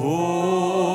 Oh.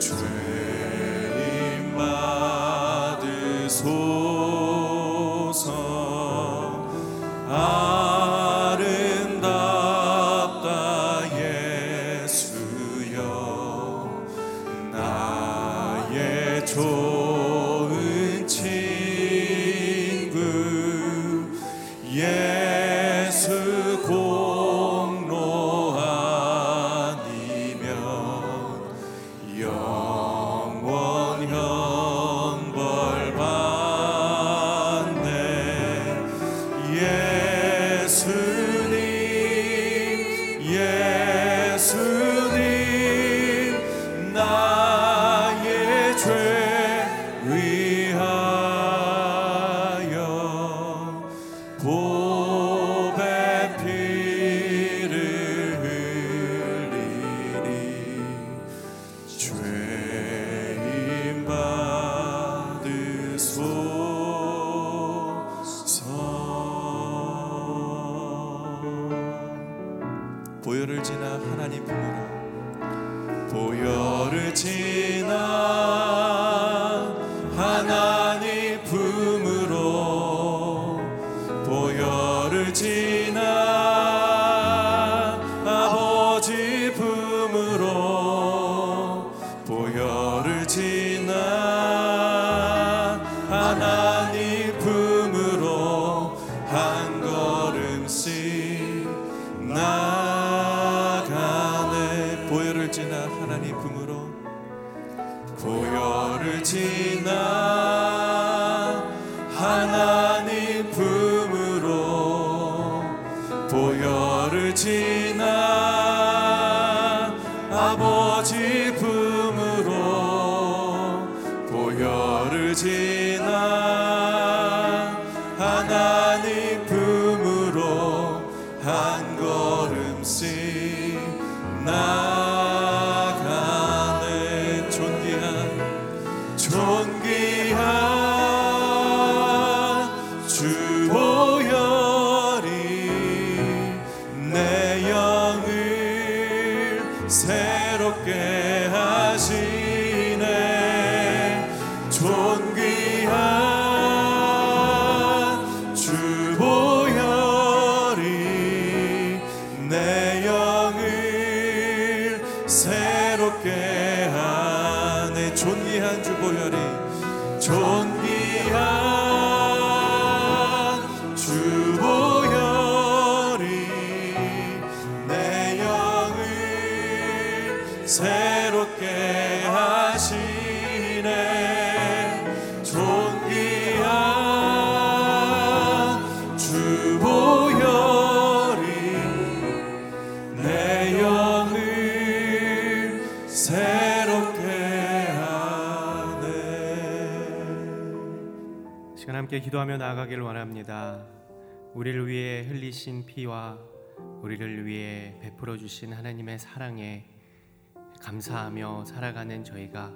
true. 주옵소서. 보혈을 지나 하나님 품으로 한 걸음씩 나 시간 함께 기도하며 나아가길 원합니다. 우리를 위해 흘리신 피와 우리를 위해 베풀어 주신 하나님의 사랑에 감사하며 살아가는 저희가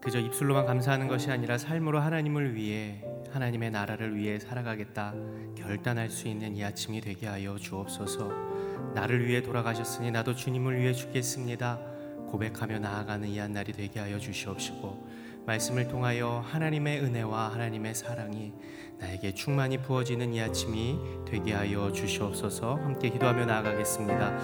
그저 입술로만 감사하는 것이 아니라 삶으로 하나님을 위해 하나님의 나라를 위해 살아가겠다 결단할 수 있는 이 아침이 되게 하여 주옵소서. 나를 위해 돌아가셨으니 나도 주님을 위해 죽겠습니다. 고백하며 나아가는 이 한 날이 되게 하여 주시옵시고 말씀을 통하여 하나님의 은혜와 하나님의 사랑이 나에게 충만히 부어지는 이 아침이 되게 하여 주시옵소서 함께 기도하며 나아가겠습니다.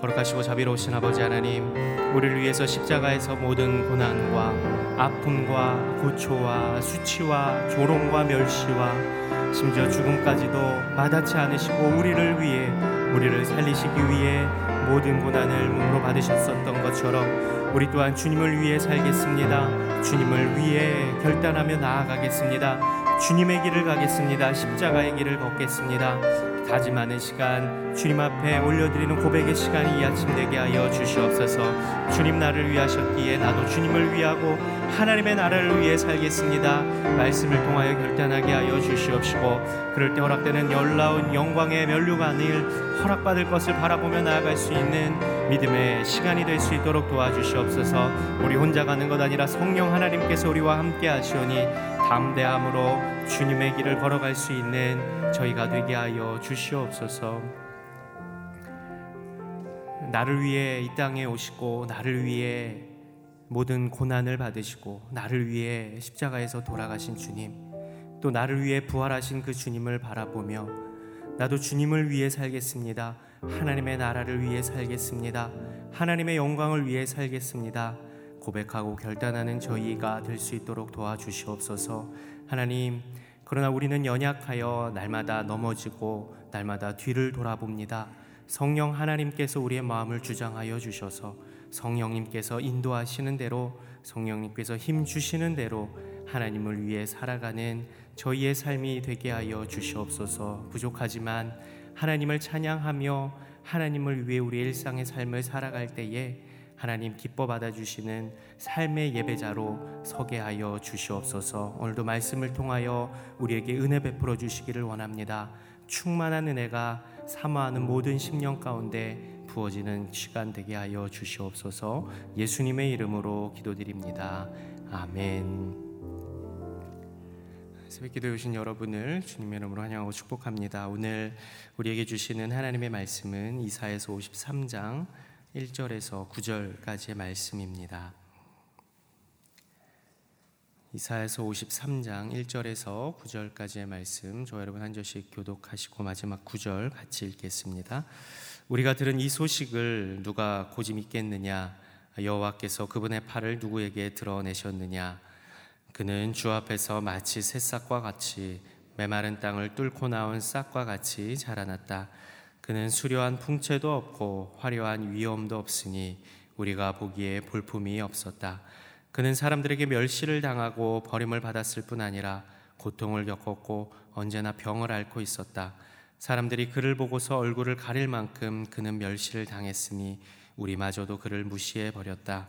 거룩하시고 자비로우신 아버지 하나님, 우리를 위해서 십자가에서 모든 고난과 아픔과 고초와 수치와 조롱과 멸시와 심지어 죽음까지도 마다치 않으시고 우리를 위해 우리를 살리시기 위해 모든 고난을 몸으로 받으셨었던 것처럼 우리 또한 주님을 위해 살겠습니다. 주님을 위해 결단하며 나아가겠습니다. 주님의 길을 가겠습니다. 십자가의 길을 걷겠습니다. 다짐하는 시간, 주님 앞에 올려드리는 고백의 시간이 이 아침 되게 하여 주시옵소서. 주님 나를 위하셨기에 나도 주님을 위하고 하나님의 나라를 위해 살겠습니다. 말씀을 통하여 결단하게 하여 주시옵시고 그럴 때 허락되는 열나운 영광의 면류관을 허락받을 것을 바라보며 나아갈 수 있는 믿음의 시간이 될 수 있도록 도와주시옵소서. 우리 혼자 가는 것 아니라 성령 하나님께서 우리와 함께 하시오니 담대함으로 주님의 길을 걸어갈 수 있는 저희가 되게 하여 주시옵소서. 나를 위해 이 땅에 오시고 나를 위해 모든 고난을 받으시고 나를 위해 십자가에서 돌아가신 주님 또 나를 위해 부활하신 그 주님을 바라보며 나도 주님을 위해 살겠습니다. 하나님의 나라를 위해 살겠습니다. 하나님의 영광을 위해 살겠습니다. 고백하고 결단하는 저희가 될 수 있도록 도와주시옵소서. 하나님, 그러나 우리는 연약하여 날마다 넘어지고 날마다 뒤를 돌아봅니다. 성령 하나님께서 우리의 마음을 주장하여 주셔서 성령님께서 인도하시는 대로 성령님께서 힘 주시는 대로 하나님을 위해 살아가는 저희의 삶이 되게 하여 주시옵소서. 부족하지만 하나님을 찬양하며 하나님을 위해 우리 일상의 삶을 살아갈 때에 하나님 기뻐 받아 주시는 삶의 예배자로 서게 하여 주시옵소서. 오늘도 말씀을 통하여 우리에게 은혜 베풀어 주시기를 원합니다. 충만한 은혜가 사모하는 모든 심령 가운데 부어지는 시간 되게 하여 주시옵소서. 예수님의 이름으로 기도드립니다. 아멘. 새벽 기도에 오신 여러분을 주님의 이름으로 환영하고 축복합니다. 오늘 우리에게 주시는 하나님의 말씀은 이사에서 53장 1절에서 9절까지의 말씀입니다. 이사에서 53장 1절에서 9절까지의 말씀 저 여러분 한 절씩 교독하시고 마지막 9절 같이 읽겠습니다. 우리가 들은 이 소식을 누가 고지 믿겠느냐 여호와께서 그분의 팔을 누구에게 드러내셨느냐 그는 주 앞에서 마치 새싹과 같이 메마른 땅을 뚫고 나온 싹과 같이 자라났다. 그는 수려한 풍채도 없고 화려한 위엄도 없으니 우리가 보기에 볼품이 없었다. 그는 사람들에게 멸시를 당하고 버림을 받았을 뿐 아니라 고통을 겪었고 언제나 병을 앓고 있었다. 사람들이 그를 보고서 얼굴을 가릴 만큼 그는 멸시를 당했으니 우리마저도 그를 무시해 버렸다.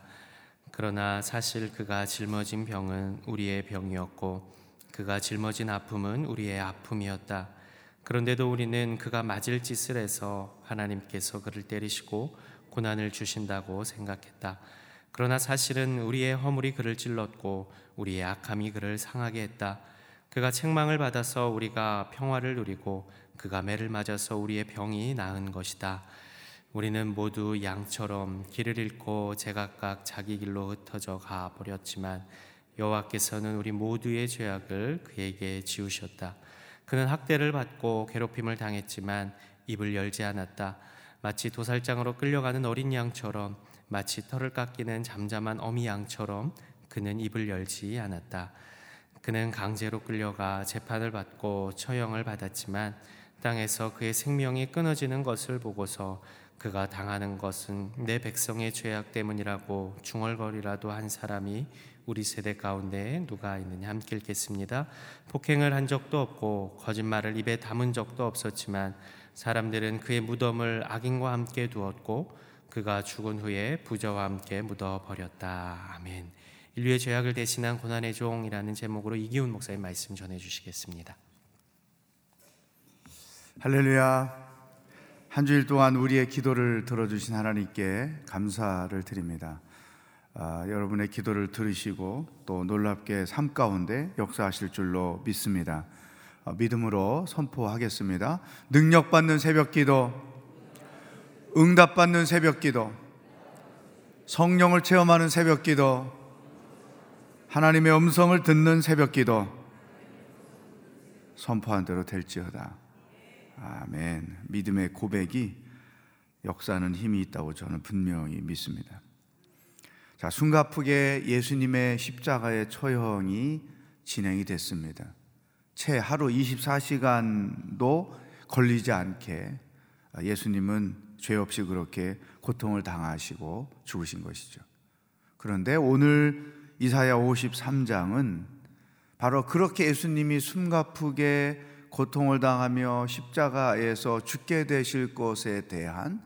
그러나 사실 그가 짊어진 병은 우리의 병이었고 그가 짊어진 아픔은 우리의 아픔이었다. 그런데도 우리는 그가 맞을 짓을 해서 하나님께서 그를 때리시고 고난을 주신다고 생각했다. 그러나 사실은 우리의 허물이 그를 찔렀고 우리의 악함이 그를 상하게 했다. 그가 책망을 받아서 우리가 평화를 누리고 그가 매를 맞아서 우리의 병이 나은 것이다. 우리는 모두 양처럼 길을 잃고 제각각 자기 길로 흩어져 가 버렸지만 여호와께서는 우리 모두의 죄악을 그에게 지우셨다. 그는 학대를 받고 괴롭힘을 당했지만 입을 열지 않았다. 마치 도살장으로 끌려가는 어린 양처럼 마치 털을 깎이는 잠잠한 어미 양처럼 그는 입을 열지 않았다. 그는 강제로 끌려가 재판을 받고 처형을 받았지만 땅에서 그의 생명이 끊어지는 것을 보고서 그가 당하는 것은 내 백성의 죄악 때문이라고 중얼거리라도 한 사람이 우리 세대 가운데 누가 있느냐 함께 읽겠습니다. 폭행을 한 적도 없고 거짓말을 입에 담은 적도 없었지만 사람들은 그의 무덤을 악인과 함께 두었고 그가 죽은 후에 부자와 함께 묻어 버렸다. 아멘. 인류의 죄악을 대신한 고난의 종이라는 제목으로 이기훈 목사님 말씀 전해 주시겠습니다. 할렐루야. 한 주일 동안 우리의 기도를 들어주신 하나님께 감사를 드립니다. 아, 여러분의 기도를 들으시고 또 놀랍게 삶 가운데 역사하실 줄로 믿습니다. 아, 믿음으로 선포하겠습니다. 능력받는 새벽 기도, 응답받는 새벽 기도, 성령을 체험하는 새벽 기도, 하나님의 음성을 듣는 새벽 기도, 선포한 대로 될지어다. 아멘. 믿음의 고백이 역사하는 힘이 있다고 저는 분명히 믿습니다. 자, 숨가쁘게 예수님의 십자가의 처형이 진행이 됐습니다. 채 하루 24시간도 걸리지 않게 예수님은 죄 없이 그렇게 고통을 당하시고 죽으신 것이죠. 그런데 오늘 이사야 53장은 바로 그렇게 예수님이 숨가쁘게 고통을 당하며 십자가에서 죽게 되실 것에 대한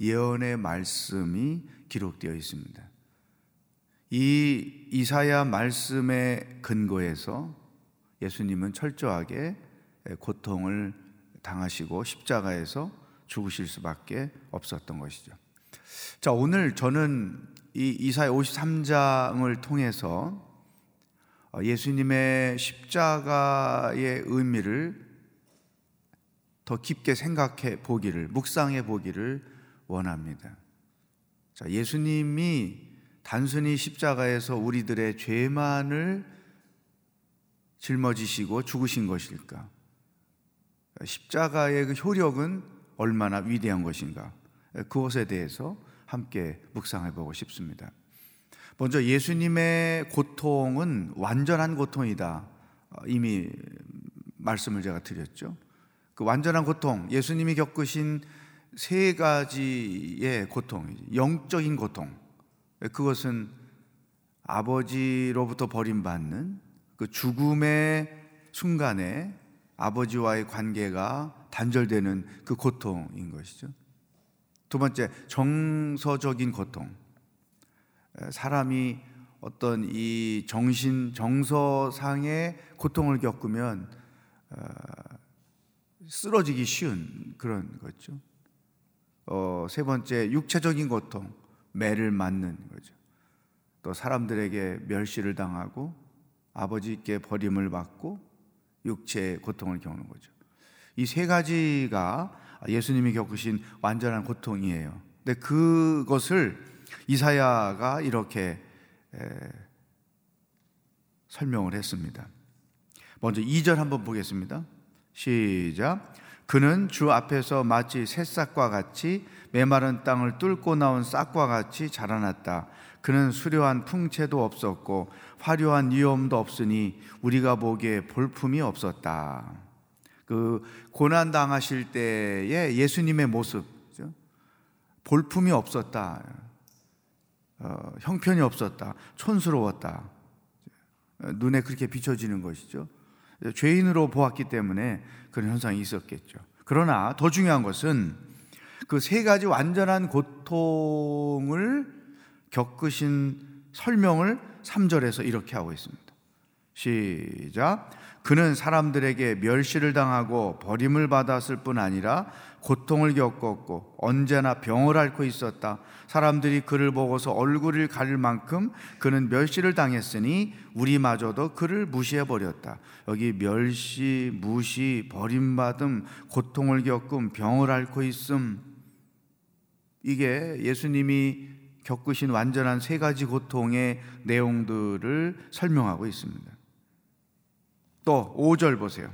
예언의 말씀이 기록되어 있습니다. 이 이사야 말씀의 근거에서 예수님은 철저하게 고통을 당하시고 십자가에서 죽으실 수밖에 없었던 것이죠. 자, 오늘 저는 이 이사야 53장을 통해서 예수님의 십자가의 의미를 더 깊게 생각해 보기를, 묵상해 보기를 원합니다. 자, 예수님이 단순히 십자가에서 우리들의 죄만을 짊어지시고 죽으신 것일까? 십자가의 그 효력은 얼마나 위대한 것인가? 그것에 대해서 함께 묵상해 보고 싶습니다. 먼저 예수님의 고통은 완전한 고통이다. 이미 말씀을 제가 드렸죠. 그 완전한 고통, 예수님이 겪으신 세 가지의 고통, 영적인 고통. 그것은 아버지로부터 버림받는 그 죽음의 순간에 아버지와의 관계가 단절되는 그 고통인 것이죠. 두 번째, 정서적인 고통. 사람이 어떤 이 정신, 정서상의 고통을 겪으면 어, 쓰러지기 쉬운 그런 거죠. 어, 세 번째 육체적인 고통, 매를 맞는 거죠. 또 사람들에게 멸시를 당하고 아버지께 버림을 받고 육체의 고통을 겪는 거죠. 이 세 가지가 예수님이 겪으신 완전한 고통이에요. 근데 그것을 이사야가 이렇게 설명을 했습니다. 먼저 2절 한번 보겠습니다. 시작. 그는 주 앞에서 마치 새싹과 같이 메마른 땅을 뚫고 나온 싹과 같이 자라났다. 그는 수려한 풍채도 없었고 화려한 위엄도 없으니 우리가 보기에 볼품이 없었다. 그 고난 당하실 때의 예수님의 모습, 볼품이 없었다. 어, 형편이 없었다. 촌스러웠다. 눈에 그렇게 비춰지는 것이죠. 죄인으로 보았기 때문에 그런 현상이 있었겠죠. 그러나 더 중요한 것은 그 세 가지 완전한 고통을 겪으신 설명을 3절에서 이렇게 하고 있습니다. 시작. 그는 사람들에게 멸시를 당하고 버림을 받았을 뿐 아니라 고통을 겪었고 언제나 병을 앓고 있었다. 사람들이 그를 보고서 얼굴을 가릴 만큼 그는 멸시를 당했으니 우리마저도 그를 무시해 버렸다. 여기 멸시, 무시, 버림받음, 고통을 겪음, 병을 앓고 있음 이게 예수님이 겪으신 완전한 세 가지 고통의 내용들을 설명하고 있습니다. 또 5절 보세요.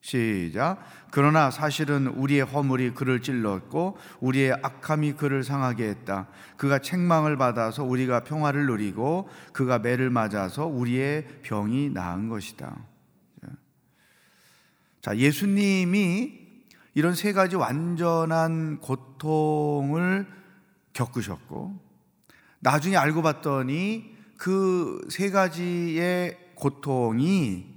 시작. 그러나 사실은 우리의 허물이 그를 찔렀고 우리의 악함이 그를 상하게 했다. 그가 책망을 받아서 우리가 평화를 누리고 그가 매를 맞아서 우리의 병이 나은 것이다. 자, 예수님이 이런 세 가지 완전한 고통을 겪으셨고 나중에 알고 봤더니 그 세 가지의 고통이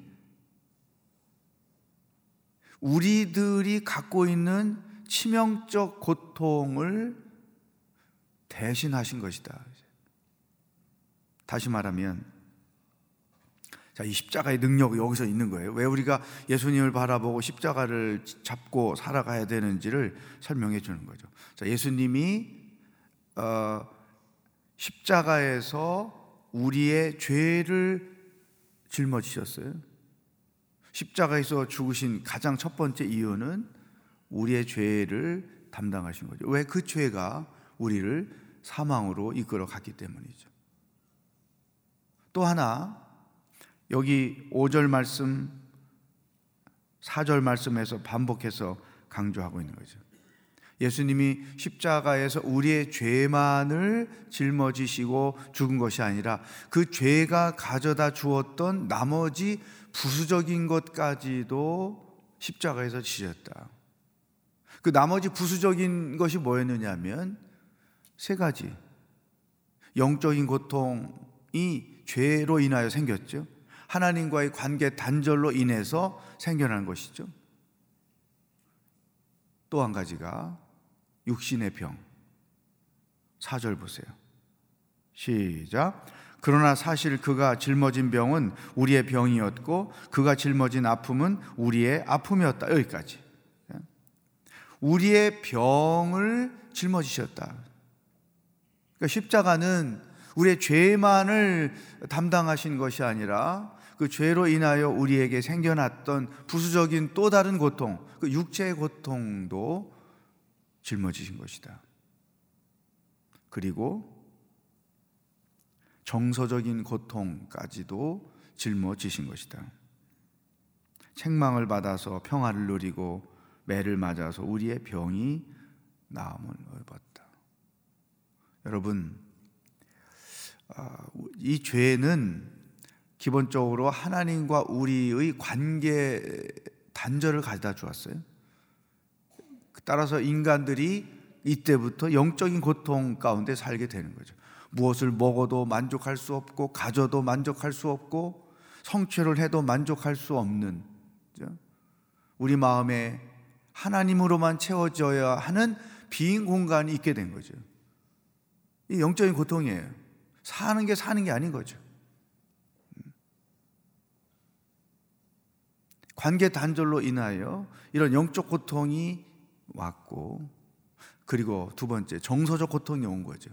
우리들이 갖고 있는 치명적 고통을 대신하신 것이다. 다시 말하면, 자, 이 십자가의 능력이 여기서 있는 거예요. 왜 우리가 예수님을 바라보고 십자가를 잡고 살아가야 되는지를 설명해 주는 거죠. 자, 예수님이 어, 십자가에서 우리의 죄를 짊어지셨어요. 십자가에서 죽으신 가장 첫 번째 이유는 우리의 죄를 담당하신 거죠. 왜 그 죄가 우리를 사망으로 이끌어 갔기 때문이죠. 또 하나 여기 5절 말씀 4절 말씀에서 반복해서 강조하고 있는 거죠. 예수님이 십자가에서 우리의 죄만을 짊어지시고 죽은 것이 아니라 그 죄가 가져다 주었던 나머지 부수적인 것까지도 십자가에서 지셨다. 그 나머지 부수적인 것이 뭐였느냐면 세 가지. 영적인 고통이 죄로 인하여 생겼죠. 하나님과의 관계 단절로 인해서 생겨난 것이죠. 또 한 가지가 육신의 병. 4절 보세요. 시작. 그러나 사실 그가 짊어진 병은 우리의 병이었고 그가 짊어진 아픔은 우리의 아픔이었다. 여기까지. 우리의 병을 짊어지셨다. 그러니까 십자가는 우리의 죄만을 담당하신 것이 아니라 그 죄로 인하여 우리에게 생겨났던 부수적인 또 다른 고통, 그 육체의 고통도 짊어지신 것이다. 그리고 정서적인 고통까지도 짊어지신 것이다. 책망을 받아서 평화를 누리고 매를 맞아서 우리의 병이 나음을 입었다. 여러분, 아, 이 죄는 기본적으로 하나님과 우리의 관계 단절을 가져다 주었어요. 따라서 인간들이 이때부터 영적인 고통 가운데 살게 되는 거죠. 무엇을 먹어도 만족할 수 없고 가져도 만족할 수 없고 성취를 해도 만족할 수 없는 우리 마음에 하나님으로만 채워져야 하는 빈 공간이 있게 된 거죠. 이 영적인 고통이에요. 사는 게 사는 게 아닌 거죠. 관계 단절로 인하여 이런 영적 고통이 왔고 그리고 두 번째 정서적 고통이 온 거죠.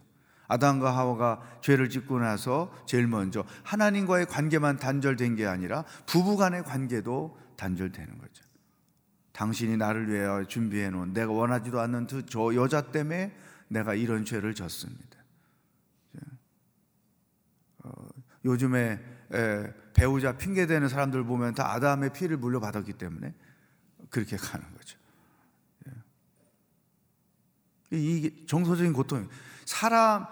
아담과 하와가 죄를 짓고 나서 제일 먼저 하나님과의 관계만 단절된 게 아니라 부부 간의 관계도 단절되는 거죠. 당신이 나를 위해 준비해 놓은 내가 원하지도 않는 저 여자 때문에 내가 이런 죄를 졌습니다. 어, 요즘에 에, 배우자 핑계 대는 사람들 보면 다 아담의 피를 물려받았기 때문에 그렇게 가는 거죠. 이 정서적인 고통. 사람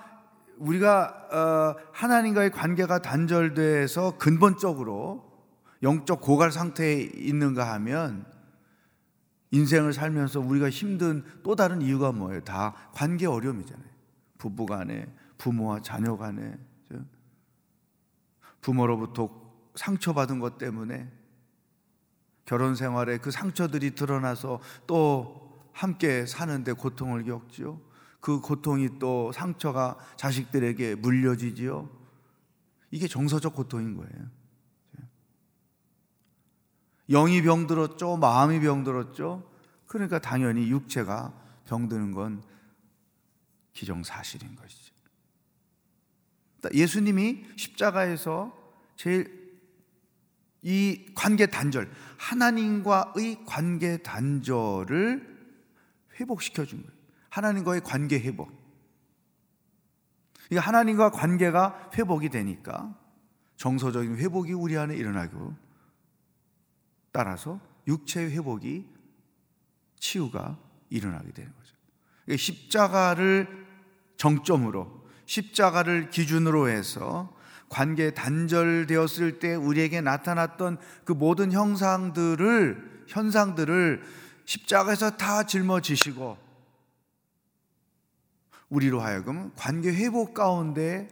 우리가 어, 하나님과의 관계가 단절돼서 근본적으로 영적 고갈 상태에 있는가 하면 인생을 살면서 우리가 힘든 또 다른 이유가 뭐예요? 다 관계 어려움이잖아요. 부부 간에, 부모와 자녀 간에, 부모로부터 상처받은 것 때문에 결혼 생활에 그 상처들이 드러나서 또 함께 사는데 고통을 겪지요. 그 고통이 또 상처가 자식들에게 물려지지요. 이게 정서적 고통인 거예요. 영이 병들었죠. 마음이 병들었죠. 그러니까 당연히 육체가 병드는 건 기정사실인 것이죠. 예수님이 십자가에서 제일 이 관계 단절, 하나님과의 관계 단절을 회복시켜 준 거예요. 하나님과의 관계 회복. 그러니까 하나님과 관계가 회복이 되니까 정서적인 회복이 우리 안에 일어나고 따라서 육체 회복이 치유가 일어나게 되는 거죠. 그러니까 십자가를 정점으로 십자가를 기준으로 해서 관계 단절되었을 때 우리에게 나타났던 그 모든 형상들을 현상들을 십자가에서 다 짊어지시고 우리로 하여금 관계 회복 가운데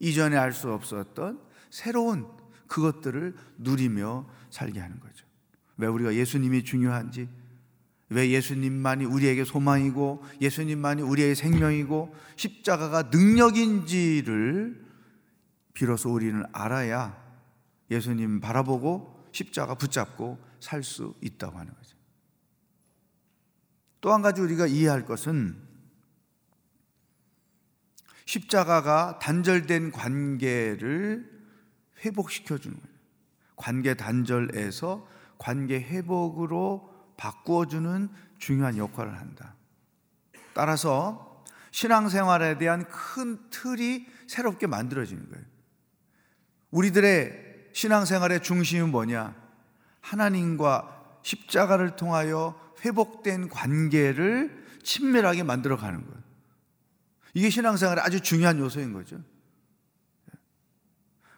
이전에 알 수 없었던 새로운 그것들을 누리며 살게 하는 거죠. 왜 우리가 예수님이 중요한지, 왜 예수님만이 우리에게 소망이고, 예수님만이 우리의 생명이고, 십자가가 능력인지를 비로소 우리는 알아야 예수님 바라보고 십자가 붙잡고 살 수 있다고 하는 거죠. 또 한 가지 우리가 이해할 것은 십자가가 단절된 관계를 회복시켜 주는 거예요. 관계 단절에서 관계 회복으로 바꾸어 주는 중요한 역할을 한다. 따라서 신앙생활에 대한 큰 틀이 새롭게 만들어지는 거예요. 우리들의 신앙생활의 중심은 뭐냐? 하나님과 십자가를 통하여 회복된 관계를 친밀하게 만들어 가는 거예요. 이게 신앙생활의 아주 중요한 요소인 거죠.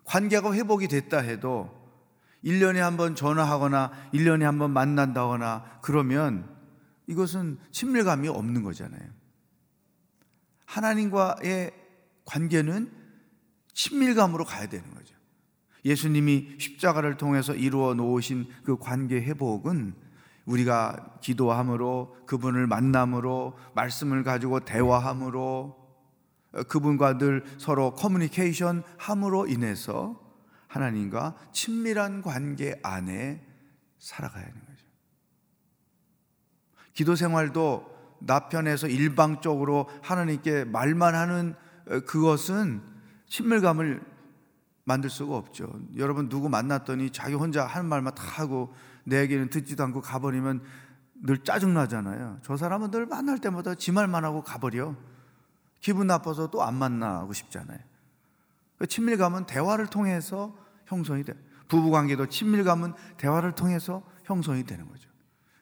관계가 회복이 됐다 해도 1년에 한 번 전화하거나 1년에 한 번 만난다거나 그러면 이것은 친밀감이 없는 거잖아요. 하나님과의 관계는 친밀감으로 가야 되는 거죠. 예수님이 십자가를 통해서 이루어 놓으신 그 관계 회복은 우리가 기도함으로 그분을 만남으로 말씀을 가지고 대화함으로 그분과 늘 서로 커뮤니케이션 함으로 인해서 하나님과 친밀한 관계 안에 살아가야 하는 거죠. 기도 생활도 나편에서 일방적으로 하나님께 말만 하는 그것은 친밀감을 만들 수가 없죠. 여러분 누구 만났더니 자기 혼자 하는 말만 다 하고 내 얘기는 듣지도 않고 가버리면 늘 짜증나잖아요. 저 사람은 늘 만날 때마다 지 말만 하고 가버려. 기분 나빠서 또 안 만나고 싶잖아요. 그 친밀감은 대화를 통해서 형성이 돼. 부부 관계도 친밀감은 대화를 통해서 형성이 되는 거죠.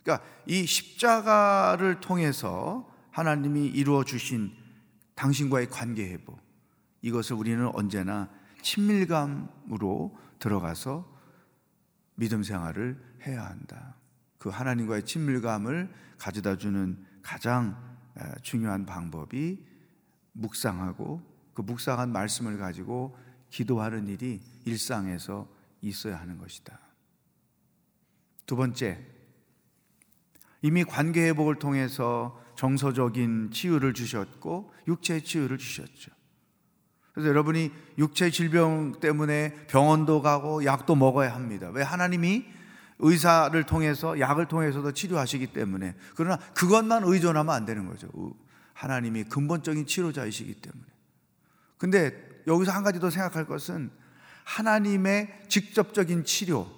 그러니까 이 십자가를 통해서 하나님이 이루어 주신 당신과의 관계 회복 이것을 우리는 언제나 친밀감으로 들어가서 믿음 생활을 해야 한다. 그 하나님과의 친밀감을 가져다 주는 가장 중요한 방법이 묵상하고 그 묵상한 말씀을 가지고 기도하는 일이 일상에서 있어야 하는 것이다. 두 번째, 이미 관계 회복을 통해서 정서적인 치유를 주셨고 육체의 치유를 주셨죠. 그래서 여러분이 육체 질병 때문에 병원도 가고 약도 먹어야 합니다. 왜 하나님이 의사를 통해서 약을 통해서도 치료하시기 때문에 그러나 그것만 의존하면 안 되는 거죠. 하나님이 근본적인 치료자이시기 때문에. 근데 여기서 한 가지 더 생각할 것은 하나님의 직접적인 치료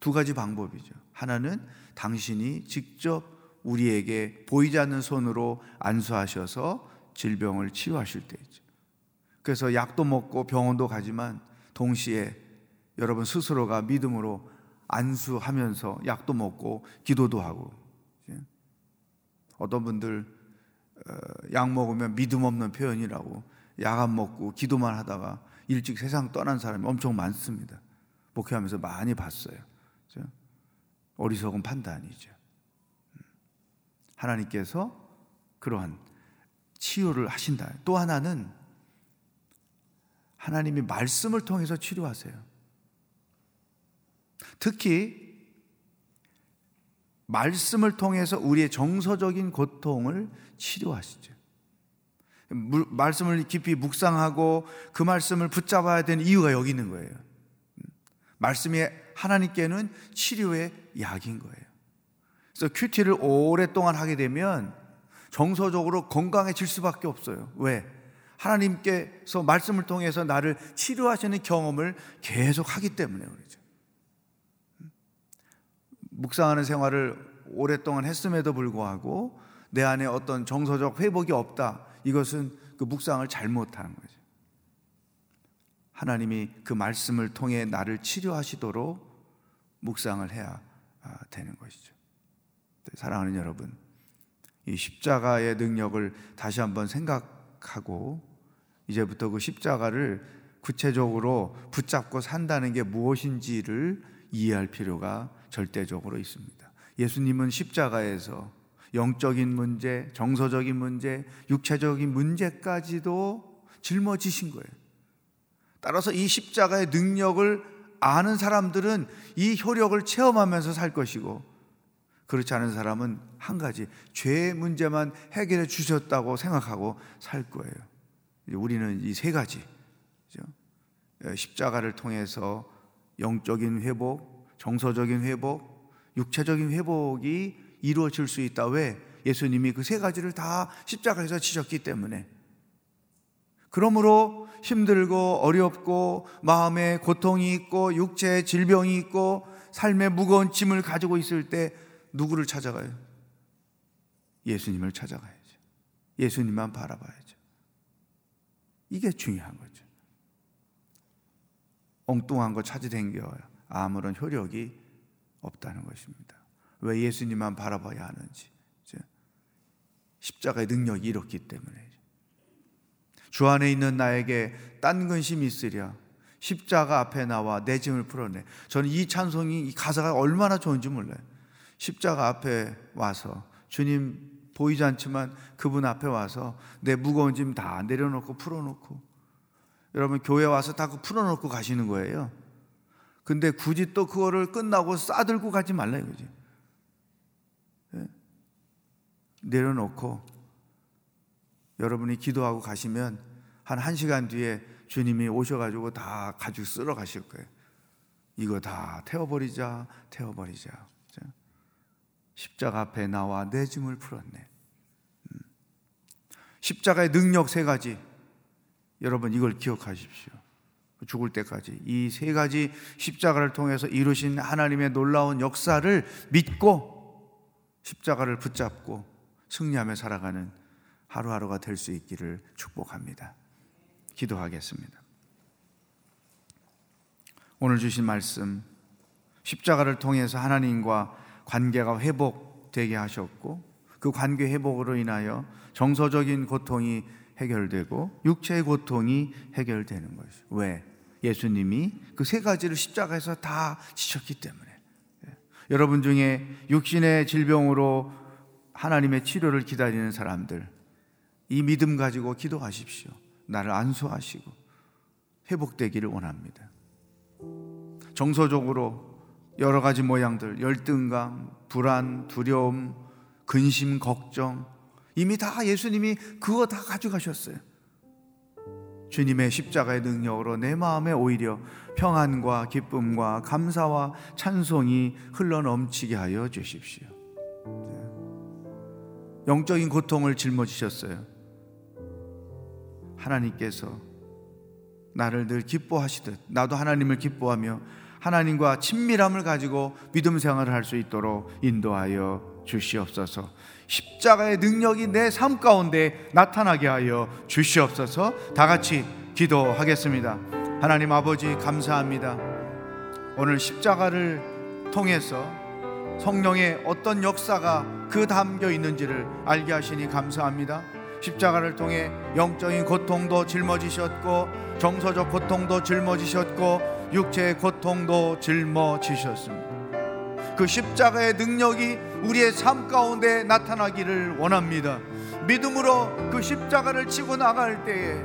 두 가지 방법이죠. 하나는 당신이 직접 우리에게 보이지 않는 손으로 안수하셔서 질병을 치유하실 때이죠. 그래서 약도 먹고 병원도 가지만 동시에 여러분 스스로가 믿음으로 안수하면서 약도 먹고 기도도 하고 어떤 분들 어, 약 먹으면 믿음 없는 표현이라고 약 안 먹고 기도만 하다가 일찍 세상 떠난 사람이 엄청 많습니다. 목회하면서 많이 봤어요. 어리석은 판단이죠. 음. 하나님께서 그러한 치유를 하신다. 또 하나는 하나님이 말씀을 통해서 치료하세요. 특히 말씀을 통해서 우리의 정서적인 고통을 치료하시죠. 말씀을 깊이 묵상하고 그 말씀을 붙잡아야 되는 이유가 여기 있는 거예요. 말씀이 하나님께는 치료의 약인 거예요. 그래서 큐티를 오랫동안 하게 되면 정서적으로 건강해질 수밖에 없어요. 왜? 하나님께서 말씀을 통해서 나를 치료하시는 경험을 계속 하기 때문에 그러죠. 묵상하는 생활을 오랫동안 했음에도 불구하고 내 안에 어떤 정서적 회복이 없다. 이것은 그 묵상을 잘못하는 거죠. 하나님이 그 말씀을 통해 나를 치료하시도록 묵상을 해야 아, 되는 것이죠. 사랑하는 여러분, 이 십자가의 능력을 다시 한번 생각하고 이제부터 그 십자가를 구체적으로 붙잡고 산다는 게 무엇인지를 이해할 필요가 절대적으로 있습니다. 예수님은 십자가에서 영적인 문제, 정서적인 문제, 육체적인 문제까지도 짊어지신 거예요. 따라서 이 십자가의 능력을 아는 사람들은 이 효력을 체험하면서 살 것이고 그렇지 않은 사람은 한 가지 죄의 문제만 해결해 주셨다고 생각하고 살 거예요. 우리는 이 세 가지 십자가를 통해서 영적인 회복, 정서적인 회복, 육체적인 회복이 이루어질 수 있다. 왜? 예수님이 그 세 가지를 다 십자가에서 지셨기 때문에. 그러므로 힘들고 어렵고 마음에 고통이 있고 육체에 질병이 있고 삶의 무거운 짐을 가지고 있을 때 누구를 찾아가요? 예수님을 찾아가야죠. 예수님만 바라봐야죠. 이게 중요한 거죠. 엉뚱한 거 찾아댕겨요. 아무런 효력이 없다는 것입니다. 왜 예수님만 바라봐야 하는지. 십자가의 능력이 이렇기 때문에. 주 안에 있는 나에게 딴 근심이 있으랴. 십자가 앞에 나와 내 짐을 풀어내. 저는 이 찬송이 이 가사가 얼마나 좋은지 몰라요. 십자가 앞에 와서 주님 보이지 않지만 그분 앞에 와서 내 무거운 짐 다 내려놓고 풀어놓고 여러분 교회 와서 다 풀어놓고 가시는 거예요. 근데 굳이 또 그거를 끝나고 싸들고 가지 말라 이거지. 내려놓고 여러분이 기도하고 가시면 한 1시간 뒤에 주님이 오셔가지고 다 가지고 쓸어 가실 거예요. 이거 다 태워버리자, 태워버리자. 십자가 앞에 나와 내 짐을 풀었네. 음. 십자가의 능력 세 가지. 여러분 이걸 기억하십시오. 죽을 때까지 이 세 가지 십자가를 통해서 이루신 하나님의 놀라운 역사를 믿고 십자가를 붙잡고 승리하며 살아가는 하루하루가 될 수 있기를 축복합니다. 기도하겠습니다. 오늘 주신 말씀 십자가를 통해서 하나님과 관계가 회복되게 하셨고 그 관계 회복으로 인하여 정서적인 고통이 해결되고 육체의 고통이 해결되는 것이 왜? 예수님이 그 세 가지를 십자가에서 다 지셨기 때문에 예. 여러분 중에 육신의 질병으로 하나님의 치료를 기다리는 사람들 이 믿음 가지고 기도하십시오. 나를 안수하시고 회복되기를 원합니다. 정서적으로 여러 가지 모양들, 열등감, 불안, 두려움, 근심, 걱정 이미 다 예수님이 그거 다 가져가셨어요. 주님의 십자가의 능력으로 내 마음에 오히려 평안과 기쁨과 감사와 찬송이 흘러 넘치게 하여 주십시오. 영적인 고통을 짊어지셨어요. 하나님께서 나를 늘 기뻐하시듯 나도 하나님을 기뻐하며 하나님과 친밀함을 가지고 믿음 생활을 할 수 있도록 인도하여 주시옵소서. 십자가의 능력이 내 삶 가운데 나타나게 하여 주시옵소서. 다 같이 기도하겠습니다. 하나님 아버지 감사합니다. 오늘 십자가를 통해서 성령의 어떤 역사가 그 담겨 있는지를 알게 하시니 감사합니다. 십자가를 통해 영적인 고통도 짊어지셨고 정서적 고통도 짊어지셨고 육체의 고통도 짊어지셨습니다. 그 십자가의 능력이 우리의 삶 가운데 나타나기를 원합니다. 믿음으로 그 십자가를 지고 나갈 때에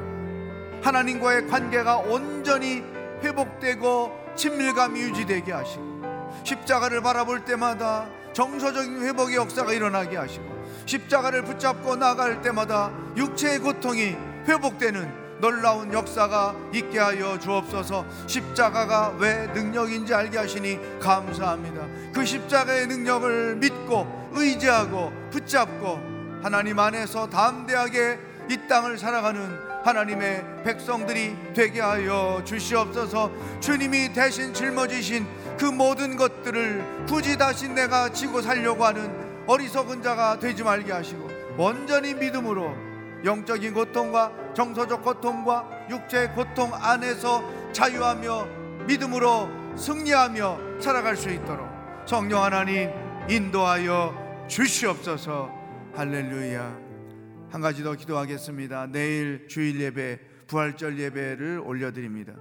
하나님과의 관계가 온전히 회복되고 친밀감이 유지되게 하시고 십자가를 바라볼 때마다 정서적인 회복의 역사가 일어나게 하시고 십자가를 붙잡고 나갈 때마다 육체의 고통이 회복되는 놀라운 역사가 있게 하여 주옵소서. 십자가가 왜 능력인지 알게 하시니 감사합니다. 그 십자가의 능력을 믿고 의지하고 붙잡고 하나님 안에서 담대하게 이 땅을 살아가는 하나님의 백성들이 되게 하여 주시옵소서. 주님이 대신 짊어지신 그 모든 것들을 굳이 다시 내가 지고 살려고 하는 어리석은 자가 되지 말게 하시고 온전히 믿음으로 영적인 고통과 정서적 고통과 육체의 고통 안에서 자유하며 믿음으로 승리하며 살아갈 수 있도록 성령 하나님 인도하여 주시옵소서. 할렐루야. 한 가지 더 기도하겠습니다. 내일 주일 예배 부활절 예배를 올려드립니다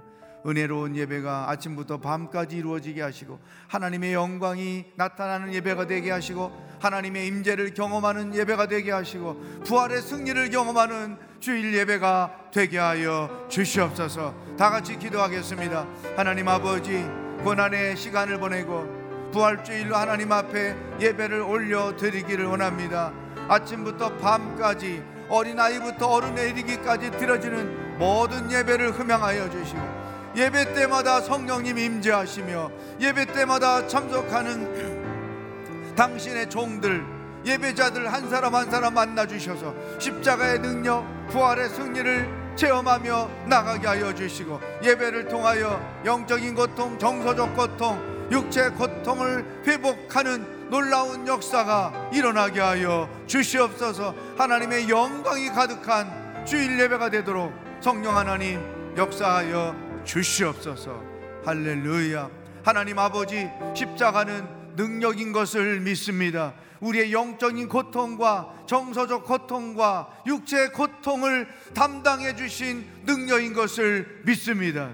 은혜로운 예배가 아침부터 밤까지 이루어지게 하시고 하나님의 영광이 나타나는 예배가 되게 하시고 하나님의 임재를 경험하는 예배가 되게 하시고 부활의 승리를 경험하는 주일 예배가 되게 하여 주시옵소서. 다 같이 기도하겠습니다. 하나님 아버지 고난의 시간을 보내고 부활주일로 하나님 앞에 예배를 올려 드리기를 원합니다. 아침부터 밤까지 어린아이부터 어른에 이르기까지 드려지는 모든 예배를 흠양하여 주시고 예배 때마다 성령님 임재하시며 예배 때마다 참석하는 당신의 종들 예배자들 한 사람 한 사람 만나 주셔서 십자가의 능력 부활의 승리를 체험하며 나가게 하여 주시고 예배를 통하여 영적인 고통 정서적 고통 육체 고통을 회복하는 놀라운 역사가 일어나게 하여 주시옵소서. 하나님의 영광이 가득한 주일 예배가 되도록 성령 하나님 역사하여 주시옵소서. 할렐루야. 하나님 아버지 십자가는 능력인 것을 믿습니다. 우리의 영적인 고통과 정서적 고통과 육체의 고통을 담당해 주신 능력인 것을 믿습니다.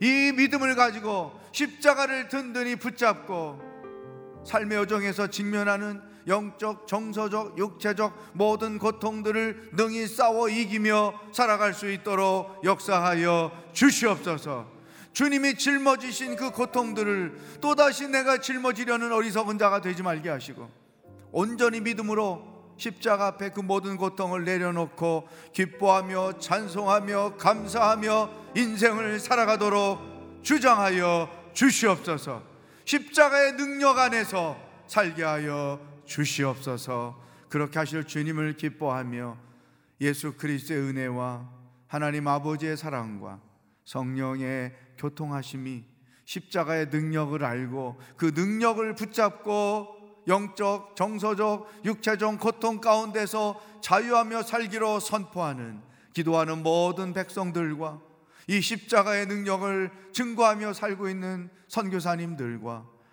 이 믿음을 가지고 십자가를 든든히 붙잡고 삶의 여정에서 직면하는 영적, 정서적, 육체적 모든 고통들을 능히 싸워 이기며 살아갈 수 있도록 역사하여 주시옵소서. 주님이 짊어지신 그 고통들을 또다시 내가 짊어지려는 어리석은 자가 되지 말게 하시고 온전히 믿음으로 십자가 앞에 그 모든 고통을 내려놓고 기뻐하며 찬송하며 감사하며 인생을 살아가도록 주장하여 주시옵소서. 십자가의 능력 안에서 살게 하여 주시옵소서. 그렇게 하실 주님을 기뻐하며 예수 그리스도의 은혜와 하나님 아버지의 사랑과 성령의 교통하심이 십자가의 능력을 알고 그 능력을 붙잡고 영적, 정서적, 육체적 고통 가운데서 자유하며 살기로 선포하는 기도하는 모든 백성들과 이 십자가의 능력을 증거하며 살고 있는 선교사님들과